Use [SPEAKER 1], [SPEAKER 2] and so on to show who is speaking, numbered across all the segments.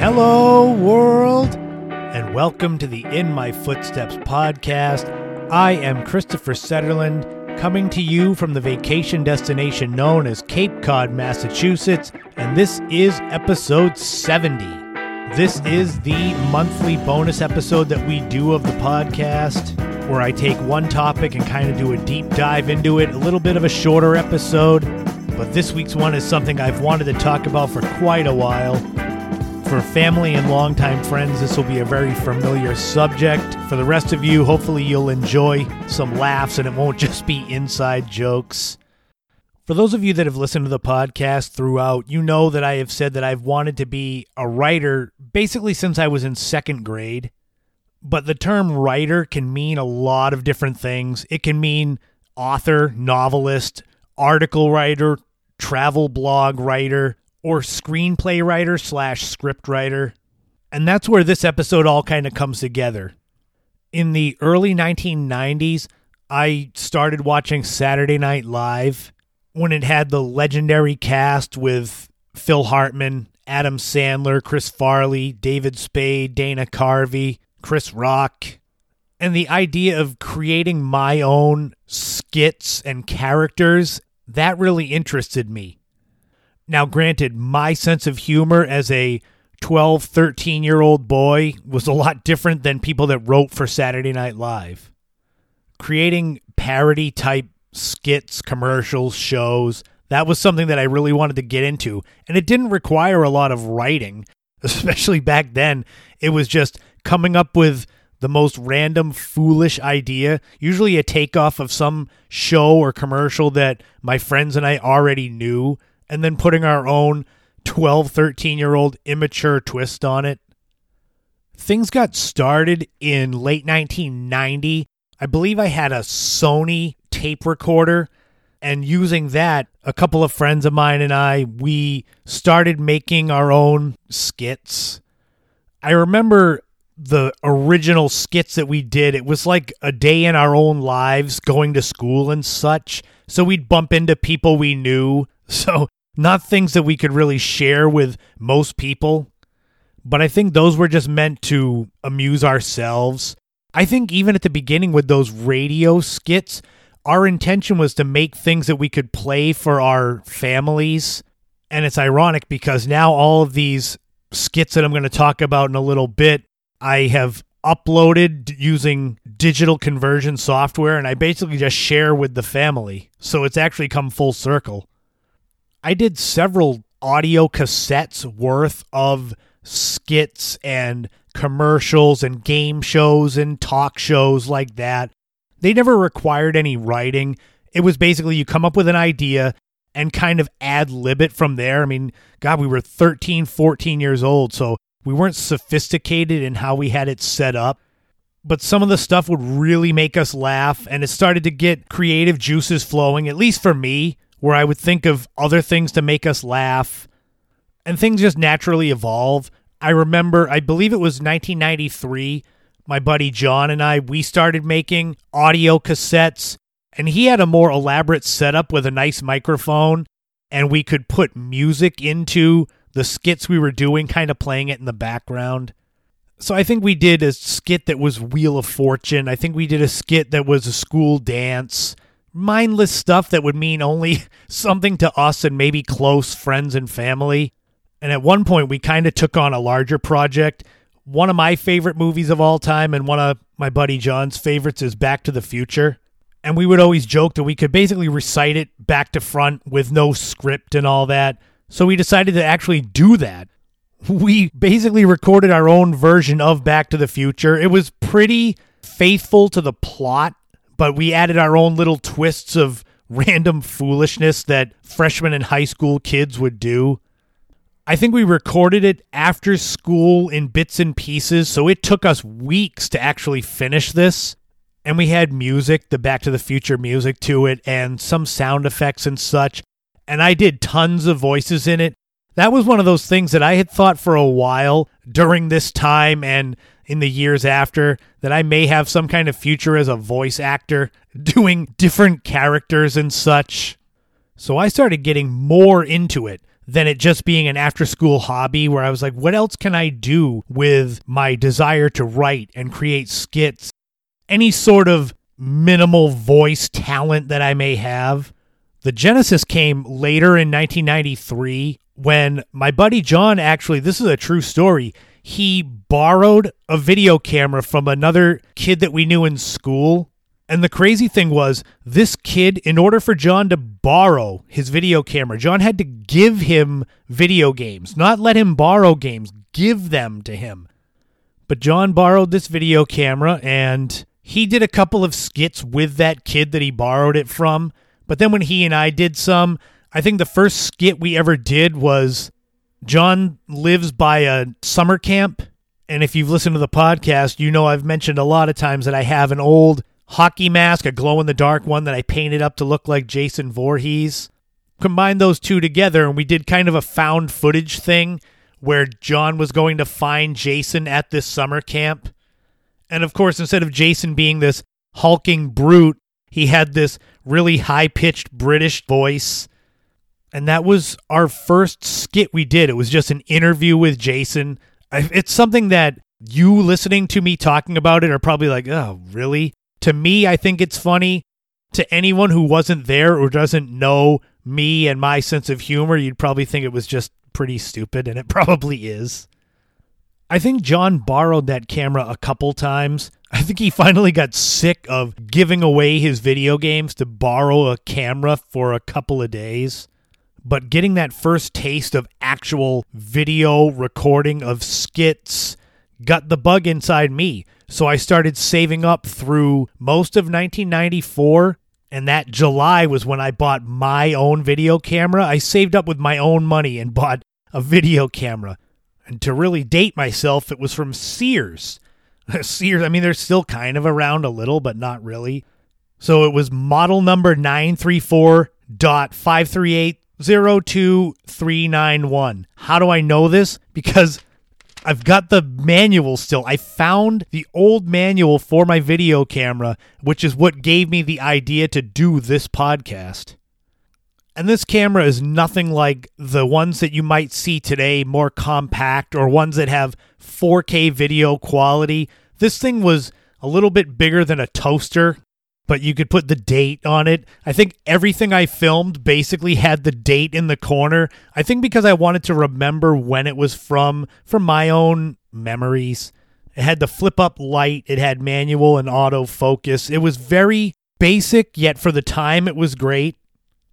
[SPEAKER 1] Hello, world, and welcome to the In My Footsteps podcast. I am Christopher Setterlund, coming to you from the vacation destination known as Cape Cod, Massachusetts, and this is episode 70. This is the monthly bonus episode that we do of the podcast, where I take one topic and kind of do a deep dive into it, a little bit of a shorter episode. But this week's one is something I've wanted to talk about for quite a while. For family and longtime friends, this will be a very familiar subject. For the rest of you, hopefully you'll enjoy some laughs and it won't just be inside jokes. For those of you that have listened to the podcast throughout, you know that I have said that I've wanted to be a writer basically since I was in second grade. But the term writer can mean a lot of different things. It can mean author, novelist, article writer, travel blog writer, or screenplay writer slash script writer. And that's where this episode all kind of comes together. In the early 1990s, I started watching Saturday Night Live when it had the legendary cast with Phil Hartman, Adam Sandler, Chris Farley, David Spade, Dana Carvey, Chris Rock. And the idea of creating my own skits and characters, that really interested me. Now, granted, my sense of humor as a 12, 13 year old boy was a lot different than people that wrote for Saturday Night Live. Creating parody type skits, commercials, shows, that was something that I really wanted to get into. And it didn't require a lot of writing, especially back then. It was just coming up with the most random, foolish idea, usually a takeoff of some show or commercial that my friends and I already knew, and then putting our own 12, 13 year old immature twist on it. Things got started in late 1990. I believe I had a Sony tape recorder, and using that, a couple of friends of mine and I, we started making our own skits. I remember the original skits that we did. It was like a day in our own lives going to school and such. So we'd bump into people we knew. So not things that we could really share with most people. But I think those were just meant to amuse ourselves. I think even at the beginning with those radio skits, our intention was to make things that we could play for our families. And it's ironic because now all of these skits that I'm going to talk about in a little bit, I have uploaded using digital conversion software and I basically just share with the family. So it's actually come full circle. I did several audio cassettes worth of skits and commercials and game shows and talk shows like that. They never required any writing. It was basically you come up with an idea and kind of ad lib it from there. I mean, God, we were 13, 14 years old, so we weren't sophisticated in how we had it set up. But some of the stuff would really make us laugh, and it started to get creative juices flowing, at least for me, where I would think of other things to make us laugh, and things just naturally evolve. I remember, I believe it was 1993 my buddy John and I, we started making audio cassettes, and he had a more elaborate setup with a nice microphone, and we could put music into the skits we were doing, kind of playing it in the background. So I think we did a skit that was Wheel of Fortune. I think we did a skit that was a school dance. Mindless stuff that would mean only something to us and maybe close friends and family. And at one point, we kind of took on a larger project one of my favorite movies of all time and one of my buddy John's favorites is Back to the Future. And we would always joke that we could basically recite it back to front with no script and all that. So we decided to actually do that. We basically recorded our own version of Back to the Future. It was pretty faithful to the plot, but we added our own little twists of random foolishness that freshmen and high school kids would do. I think we recorded it after school in bits and pieces, so it took us weeks to actually finish this. And we had music, the Back to the Future music to it, and some sound effects and such. And I did tons of voices in it. That was one of those things that I had thought for a while during this time and in the years after that I may have some kind of future as a voice actor doing different characters and such. So I started getting more into it than it just being an after school hobby where I was like, what else can I do with my desire to write and create skits? Any sort of minimal voice talent that I may have. The Genesis came later in 1993 when my buddy John actually, this is a true story, he borrowed a video camera from another kid that we knew in school. And the crazy thing was, this kid, in order for John to borrow his video camera, John had to give him video games, not let him borrow games, give them to him. But John borrowed this video camera and he did a couple of skits with that kid that he borrowed it from. But then when he and I did some, I think the first skit we ever did was John lives by a summer camp. And if you've listened to the podcast, you know I've mentioned a lot of times that I have an old hockey mask, a glow in the dark one that I painted up to look like Jason Voorhees. Combine those two together, and we did kind of a found footage thing where John was going to find Jason at this summer camp. And of course, instead of Jason being this hulking brute, he had this really high pitched British voice and that was our first skit we did. It was just an interview with Jason. It's something that you listening to me talking about it are probably like, oh, really? To me, I think it's funny. To anyone who wasn't there or doesn't know me and my sense of humor, you'd probably think it was just pretty stupid, and it probably is. I think John borrowed that camera a couple times. I think he finally got sick of giving away his video games to borrow a camera for a couple of days but getting that first taste of actual video recording of skits got the bug inside me. So I started saving up through most of 1994. And that July was when I bought my own video camera. I saved up with my own money and bought a video camera. And to really date myself, it was from Sears. Sears, I mean, they're still kind of around a little, but not really. So it was model number 934.538 02391. How do I know this? Because I've got the manual still. I found the old manual for my video camera, which is what gave me the idea to do this podcast. And this camera is nothing like the ones that you might see today, more compact or ones that have 4K video quality. This thing was a little bit bigger than a toaster but you could put the date on it. I think everything I filmed basically had the date in the corner. I think because I wanted to remember when it was from from my own memories. It had the flip up light, it had manual and auto focus. It was very basic, yet for the time it was great.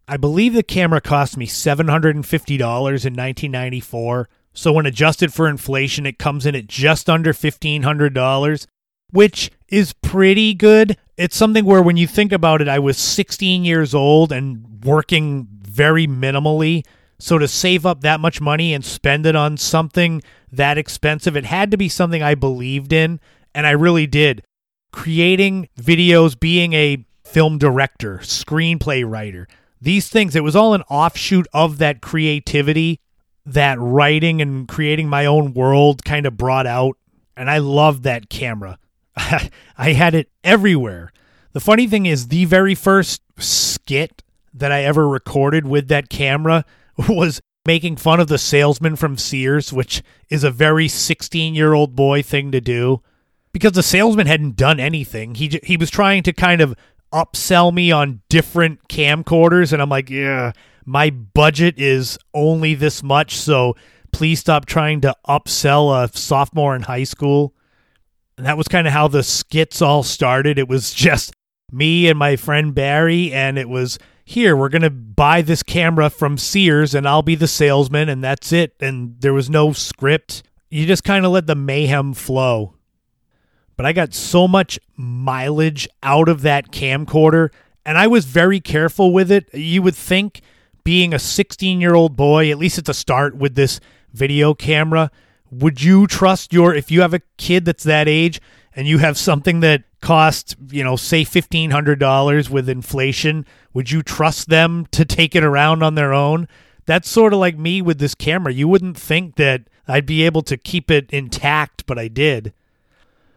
[SPEAKER 1] I believe the camera cost me $750 in 1994. So when adjusted for inflation, it comes in at just under $1,500 which is pretty good. It's something where when you think about it, I was 16 years old and working very minimally. So to save up that much money and spend it on something that expensive, it had to be something I believed in. And I really did. Creating videos, being a film director, screenplay writer, these things, it was all an offshoot of that creativity that writing and creating my own world kind of brought out. And I loved that camera. I had it everywhere. The funny thing is, the very first skit that I ever recorded with that camera was making fun of the salesman from Sears, which is a very 16 year old boy thing to do because the salesman hadn't done anything. He, he was trying to kind of upsell me on different camcorders, and I'm like, yeah, my budget is only this much, so please stop trying to upsell a sophomore in high school. That was kind of how the skits all started. It was just me and my friend Barry, and it was here, we're going to buy this camera from Sears, and I'll be the salesman, and that's it. And there was no script. You just kind of let the mayhem flow. But I got so much mileage out of that camcorder, and I was very careful with it. You would think, being a 16 year old boy, at least at the start with this video camera, would you trust your if you have a kid that's that age and you have something that costs you know say $1500 with inflation would you trust them to take it around on their own? That's sort of like me with this camera. You wouldn't think that i'd be able to keep it intact but i did.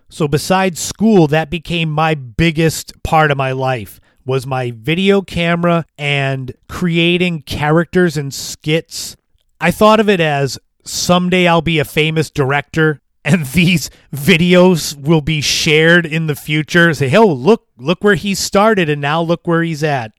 [SPEAKER 1] So besides school that became my biggest part of my life was my video camera and creating characters and skits. I thought of it as someday I'll be a famous director and these videos will be shared in the future. Say, oh, look, look where he started and now look where he's at.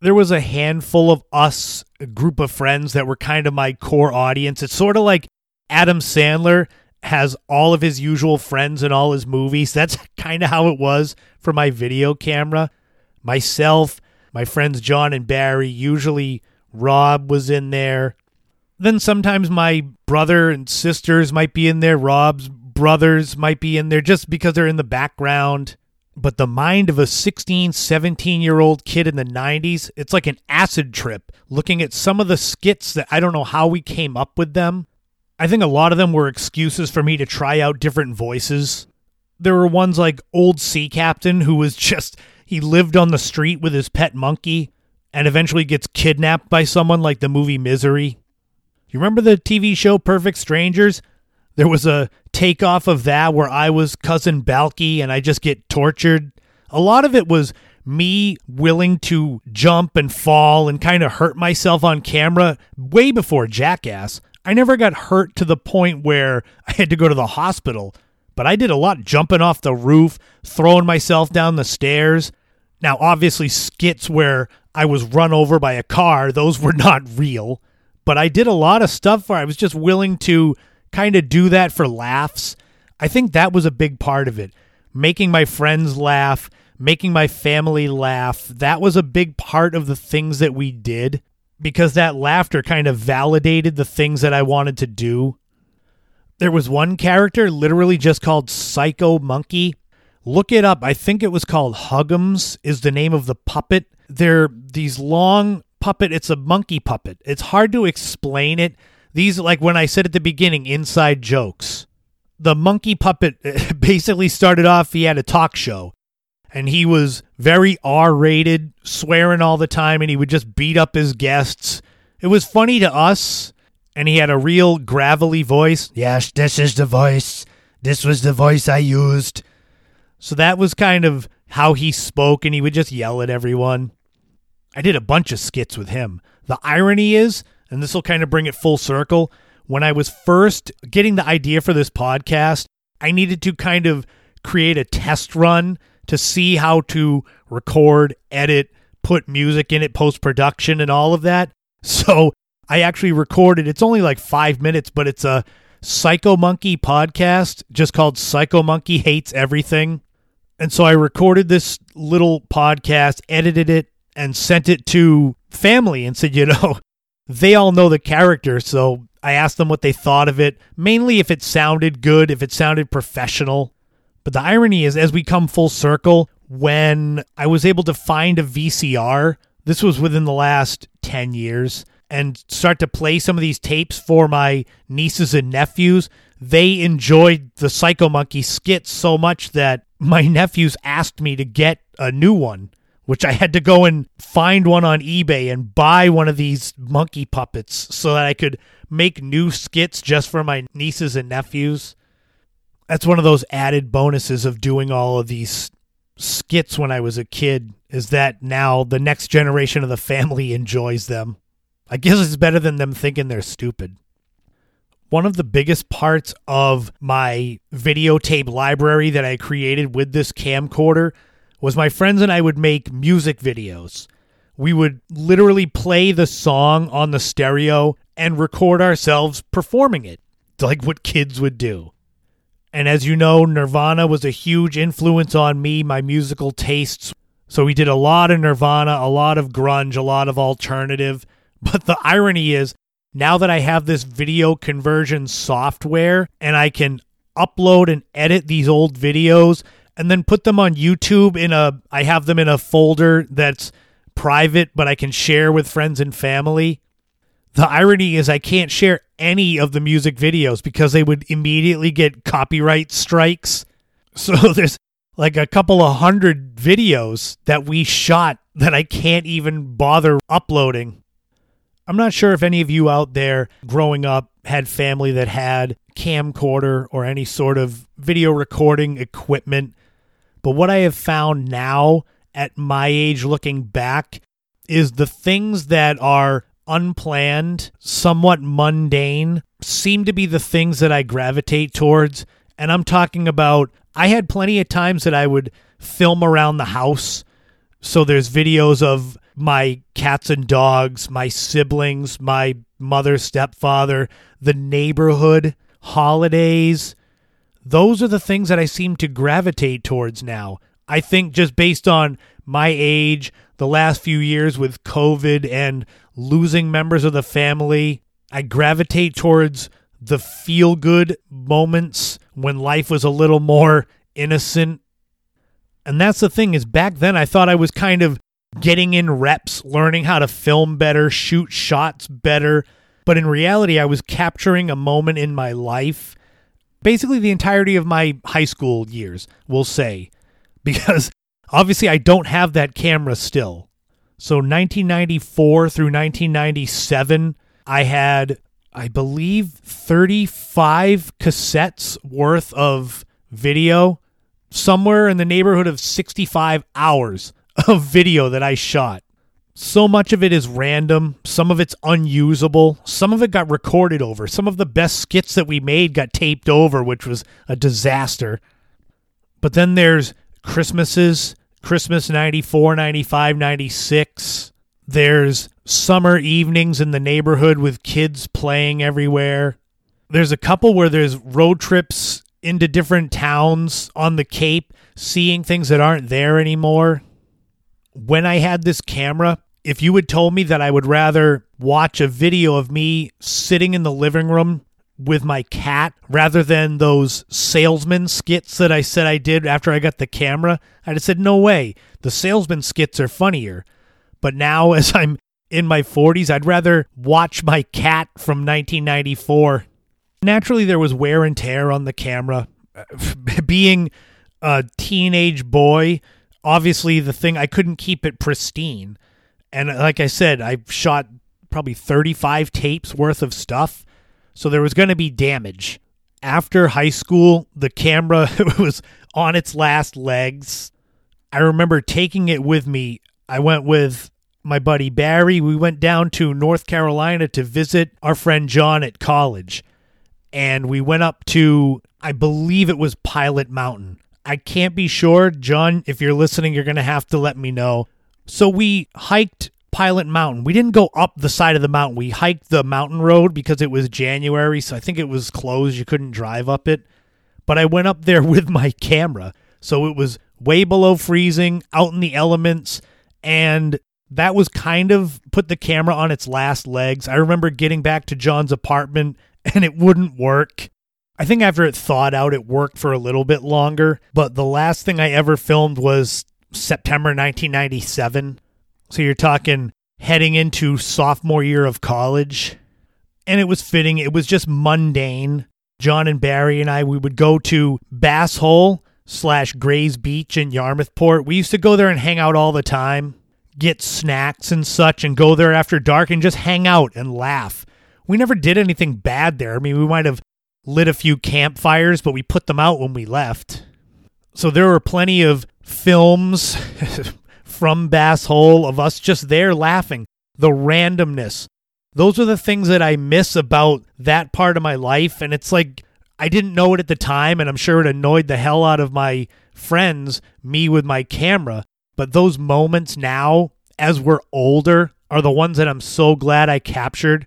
[SPEAKER 1] There was a handful of us, a group of friends that were kind of my core audience. It's sort of like Adam Sandler has all of his usual friends in all his movies. That's kind of how it was for my video camera. Myself, my friends John and Barry, usually Rob was in there. Then sometimes my brother and sisters might be in there. Rob's brothers might be in there just because they're in the background. But the mind of a 16, 17 year old kid in the 90s, it's like an acid trip looking at some of the skits that I don't know how we came up with them. I think a lot of them were excuses for me to try out different voices. There were ones like Old Sea Captain, who was just, he lived on the street with his pet monkey and eventually gets kidnapped by someone like the movie Misery. You remember the TV show Perfect Strangers? There was a takeoff of that where I was cousin Balky and I just get tortured. A lot of it was me willing to jump and fall and kind of hurt myself on camera way before Jackass. I never got hurt to the point where I had to go to the hospital, but I did a lot jumping off the roof, throwing myself down the stairs. Now, obviously, skits where I was run over by a car, those were not real but I did a lot of stuff where I was just willing to kind of do that for laughs. I think that was a big part of it. Making my friends laugh, making my family laugh. That was a big part of the things that we did because that laughter kind of validated the things that I wanted to do. There was one character literally just called Psycho Monkey. Look it up. I think it was called Huggums is the name of the puppet. They're these long puppet, it's a monkey puppet. It's hard to explain it. These, like when I said at the beginning, inside jokes. The monkey puppet basically started off, he had a talk show and he was very R rated, swearing all the time, and he would just beat up his guests. It was funny to us, and he had a real gravelly voice. Yes, this is the voice. This was the voice I used. So that was kind of how he spoke, and he would just yell at everyone. I did a bunch of skits with him. The irony is, and this will kind of bring it full circle, when I was first getting the idea for this podcast, I needed to kind of create a test run to see how to record, edit, put music in it, post production, and all of that. So I actually recorded, it's only like five minutes, but it's a Psycho Monkey podcast just called Psycho Monkey Hates Everything. And so I recorded this little podcast, edited it, and sent it to family and said, you know, they all know the character. So I asked them what they thought of it, mainly if it sounded good, if it sounded professional. But the irony is, as we come full circle, when I was able to find a VCR, this was within the last 10 years, and start to play some of these tapes for my nieces and nephews, they enjoyed the Psycho Monkey skits so much that my nephews asked me to get a new one which I had to go and find one on eBay and buy one of these monkey puppets so that I could make new skits just for my nieces and nephews. That's one of those added bonuses of doing all of these skits when I was a kid is that now the next generation of the family enjoys them. I guess it's better than them thinking they're stupid. One of the biggest parts of my videotape library that I created with this camcorder was my friends and I would make music videos. We would literally play the song on the stereo and record ourselves performing it, like what kids would do. And as you know, Nirvana was a huge influence on me, my musical tastes. So we did a lot of Nirvana, a lot of grunge, a lot of alternative. But the irony is, now that I have this video conversion software and I can upload and edit these old videos and then put them on YouTube in a I have them in a folder that's private but I can share with friends and family. The irony is I can't share any of the music videos because they would immediately get copyright strikes. So there's like a couple of hundred videos that we shot that I can't even bother uploading. I'm not sure if any of you out there growing up had family that had camcorder or any sort of video recording equipment but what I have found now at my age looking back is the things that are unplanned, somewhat mundane seem to be the things that I gravitate towards. And I'm talking about, I had plenty of times that I would film around the house. So there's videos of my cats and dogs, my siblings, my mother, stepfather, the neighborhood, holidays. Those are the things that I seem to gravitate towards now. I think just based on my age, the last few years with COVID and losing members of the family, I gravitate towards the feel good moments when life was a little more innocent. And that's the thing is back then I thought I was kind of getting in reps, learning how to film better, shoot shots better. But in reality, I was capturing a moment in my life, basically the entirety of my high school years, we'll say, because obviously I don't have that camera still. So 1994 through 1997, I had, I believe, 35 cassettes worth of video, somewhere in the neighborhood of 65 hours of video that I shot. So much of it is random. Some of it's unusable. Some of it got recorded over. Some of the best skits that we made got taped over, which was a disaster. But then there's Christmases, Christmas 94, 95, 96. There's summer evenings in the neighborhood with kids playing everywhere. There's a couple where there's road trips into different towns on the Cape, seeing things that aren't there anymore when I had this camera, if you had told me that I would rather watch a video of me sitting in the living room with my cat rather than those salesman skits that I said I did after I got the camera, I'd have said, no way. The salesman skits are funnier. But now, as I'm in my 40s, I'd rather watch my cat from 1994. Naturally, there was wear and tear on the camera. Being a teenage boy obviously the thing I couldn't keep it pristine. And uh, like I said, I shot probably 35 tapes worth of stuff. So there was going to be damage. After high school, the camera was on its last legs. I remember taking it with me. I went with my buddy Barry. We went down to North Carolina to visit our friend John at college. And we went up to, I believe it was Pilot Mountain. I can't be sure. John, if you're listening, you're going to have to let me know. So we hiked Pilot Mountain. We didn't go up the side of the mountain. We hiked the mountain road because it was January, so I think it was closed. You couldn't drive up it. But I went up there with my camera. So it was way below freezing, out in the elements, and that was kind of put the camera on its last legs. I remember getting back to John's apartment and it wouldn't work. I think after it thawed out, it worked for a little bit longer. But the last thing I ever filmed was September 1997. So you're talking heading into sophomore year of college. And it was fitting. It was just mundane. John and Barry and I, we would go to Bass Hole slash Grays Beach in Yarmouthport. We used to go there and hang out all the time, get snacks and such, and go there after dark and just hang out and laugh. We never did anything bad there. I mean, we might have lit a few campfires, but we put them out when we left. So there were plenty of films from Bass Hole of us just there laughing. The randomness. Those are the things that I miss about that part of my life. And it's like, I didn't know it at the time, and I'm sure it annoyed the hell out of my friends, me with my camera. But those moments now, as we're older, are the ones that I'm so glad I captured.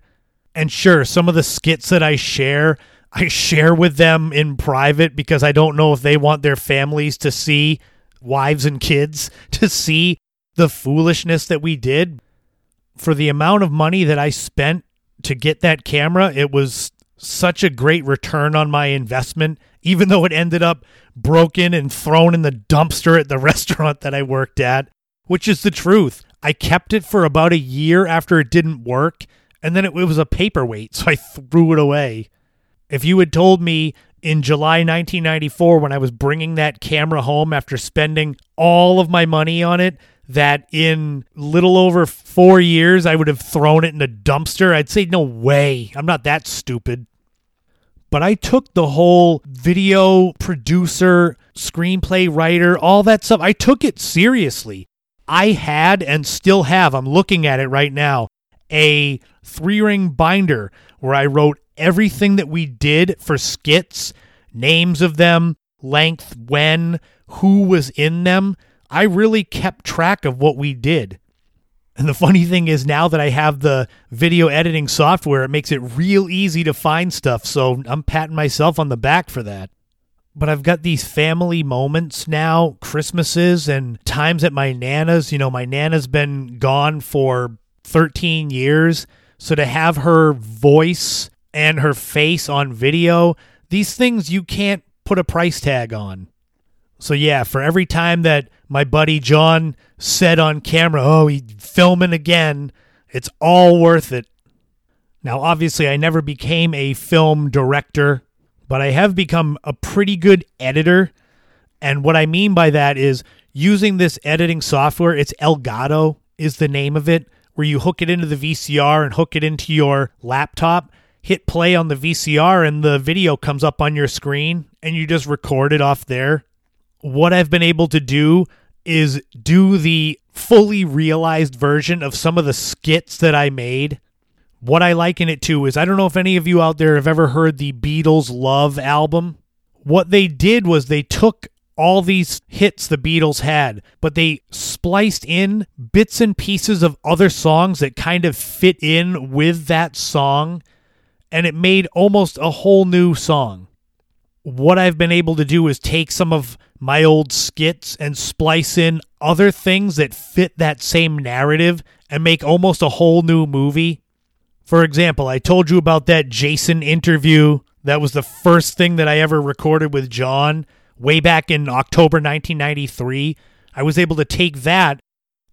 [SPEAKER 1] And sure, some of the skits that I share I share with them in private because I don't know if they want their families to see, wives and kids, to see the foolishness that we did. For the amount of money that I spent to get that camera, it was such a great return on my investment, even though it ended up broken and thrown in the dumpster at the restaurant that I worked at, which is the truth. I kept it for about a year after it didn't work, and then it, was a paperweight, so I threw it away. If you had told me in July 1994 when I was bringing that camera home after spending all of my money on it that in little over 4 years I would have thrown it in a dumpster, I'd say no way. I'm not that stupid. But I took the whole video producer, screenplay writer, all that stuff. I took it seriously. I had and still have, I'm looking at it right now, a three ring binder where I wrote everything that we did for skits, names of them, length, when, who was in them. I really kept track of what we did. And the funny thing is, now that I have the video editing software, it makes it real easy to find stuff. So I'm patting myself on the back for that. But I've got these family moments now, Christmases and times at my Nana's. You know, my Nana's been gone for 13 years. So to have her voice and her face on video, these things you can't put a price tag on. So yeah, for every time that my buddy John said on camera, "Oh, he's filming again," it's all worth it. Now, obviously, I never became a film director, but I have become a pretty good editor. And what I mean by that is using this editing software, it's Elgato is the name of it, where you hook it into the VCR and hook it into your laptop, hit play on the VCR, and the video comes up on your screen, and you just record it off there what I've been able to do is do the fully realized version of some of the skits that I made. What I liken it to is I don't know if any of you out there have ever heard the Beatles Love album. What they did was they took all these hits the Beatles had, but they spliced in bits and pieces of other songs that kind of fit in with that song, and it made almost a whole new song. What I've been able to do is take some of my old skits and splice in other things that fit that same narrative and make almost a whole new movie. For example, I told you about that Jason interview. That was the first thing that I ever recorded with John way back in October 1993. I was able to take that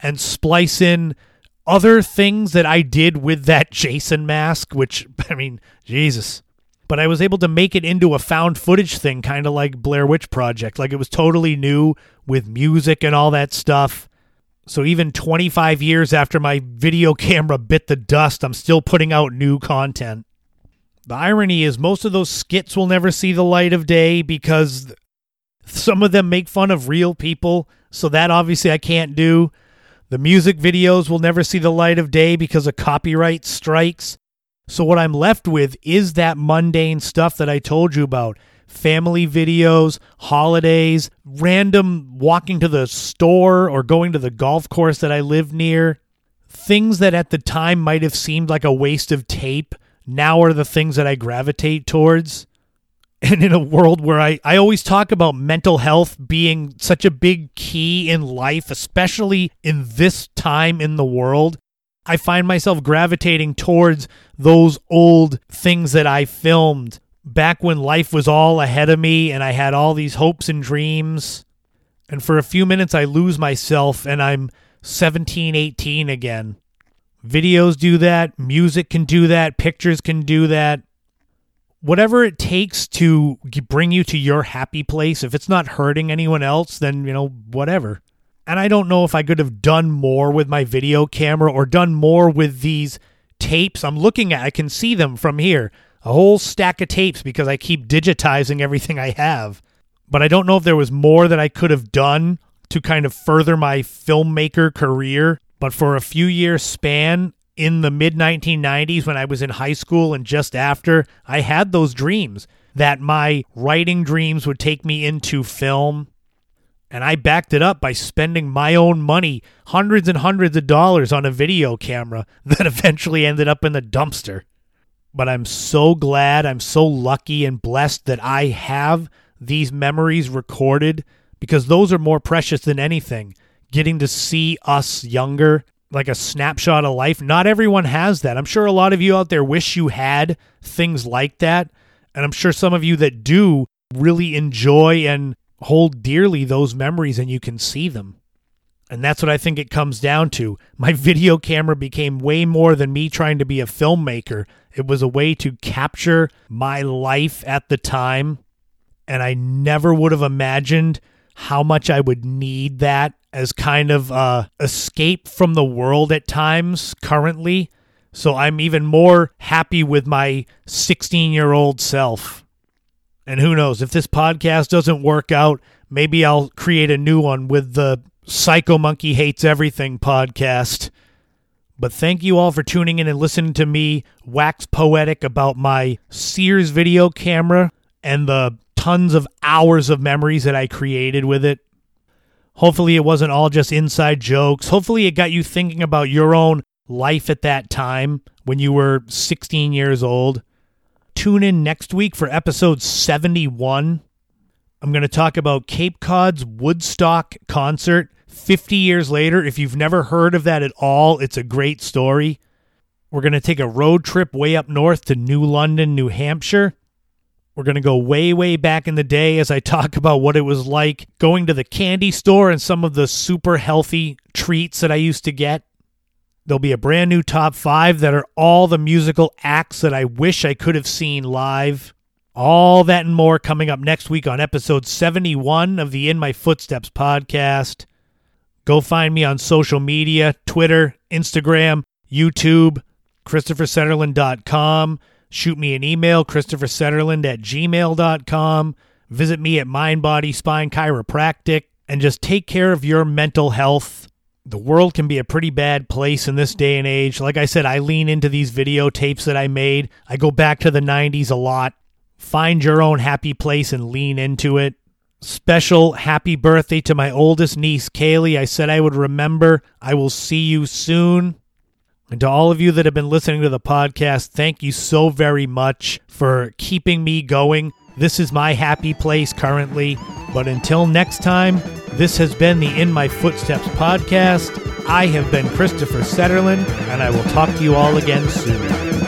[SPEAKER 1] and splice in other things that I did with that Jason mask, which, I mean, Jesus but I was able to make it into a found footage thing, kind of like Blair Witch Project. Like it was totally new with music and all that stuff. So even 25 years after my video camera bit the dust, I'm still putting out new content. The irony is, most of those skits will never see the light of day because some of them make fun of real people. So that obviously I can't do. The music videos will never see the light of day because of copyright strikes. So what I'm left with is that mundane stuff that I told you about family videos, holidays, random walking to the store or going to the golf course that I live near. Things that at the time might have seemed like a waste of tape now are the things that I gravitate towards. And in a world where I, I always talk about mental health being such a big key in life, especially in this time in the world, I find myself gravitating towards those old things that I filmed back when life was all ahead of me and I had all these hopes and dreams. And for a few minutes, I lose myself and I'm 17, 18 again. Videos do that, music can do that, pictures can do that. Whatever it takes to bring you to your happy place, if it's not hurting anyone else, then, you know, whatever. And I don't know if I could have done more with my video camera or done more with these tapes. I'm looking at, I can see them from here. A whole stack of tapes because I keep digitizing everything I have. But I don't know if there was more that I could have done to kind of further my filmmaker career. But for a few years span in the mid 1990s when I was in high school and just after, I had those dreams that my writing dreams would take me into film and I backed it up by spending my own money, hundreds and hundreds of dollars on a video camera that eventually ended up in the dumpster. But I'm so glad, I'm so lucky and blessed that I have these memories recorded because those are more precious than anything. Getting to see us younger, like a snapshot of life. Not everyone has that. I'm sure a lot of you out there wish you had things like that. And I'm sure some of you that do really enjoy and hold dearly those memories and you can see them. And that's what I think it comes down to. My video camera became way more than me trying to be a filmmaker. It was a way to capture my life at the time. And I never would have imagined how much I would need that as kind of a escape from the world at times currently. So I'm even more happy with my 16 year old self. And who knows, if this podcast doesn't work out, maybe I'll create a new one with the Psycho Monkey Hates Everything podcast. But thank you all for tuning in and listening to me wax poetic about my Sears video camera and the tons of hours of memories that I created with it. Hopefully, it wasn't all just inside jokes. Hopefully, it got you thinking about your own life at that time when you were 16 years old. Tune in next week for episode 71. I'm going to talk about Cape Cod's Woodstock concert 50 years later. If you've never heard of that at all, it's a great story. We're going to take a road trip way up north to New London, New Hampshire. We're going to go way, way back in the day as I talk about what it was like going to the candy store and some of the super healthy treats that I used to get. There'll be a brand new top five that are all the musical acts that I wish I could have seen live. All that and more coming up next week on episode 71 of the In My Footsteps podcast. Go find me on social media Twitter, Instagram, YouTube, ChristopherSetterlund.com. Shoot me an email, Christopher ChristopherSetterlund at gmail.com. Visit me at Mind Body Spine Chiropractic and just take care of your mental health. The world can be a pretty bad place in this day and age. Like I said, I lean into these videotapes that I made. I go back to the 90s a lot. Find your own happy place and lean into it. Special happy birthday to my oldest niece, Kaylee. I said I would remember. I will see you soon. And to all of you that have been listening to the podcast, thank you so very much for keeping me going. This is my happy place currently. But until next time, this has been the In My Footsteps podcast. I have been Christopher Setterlund, and I will talk to you all again soon.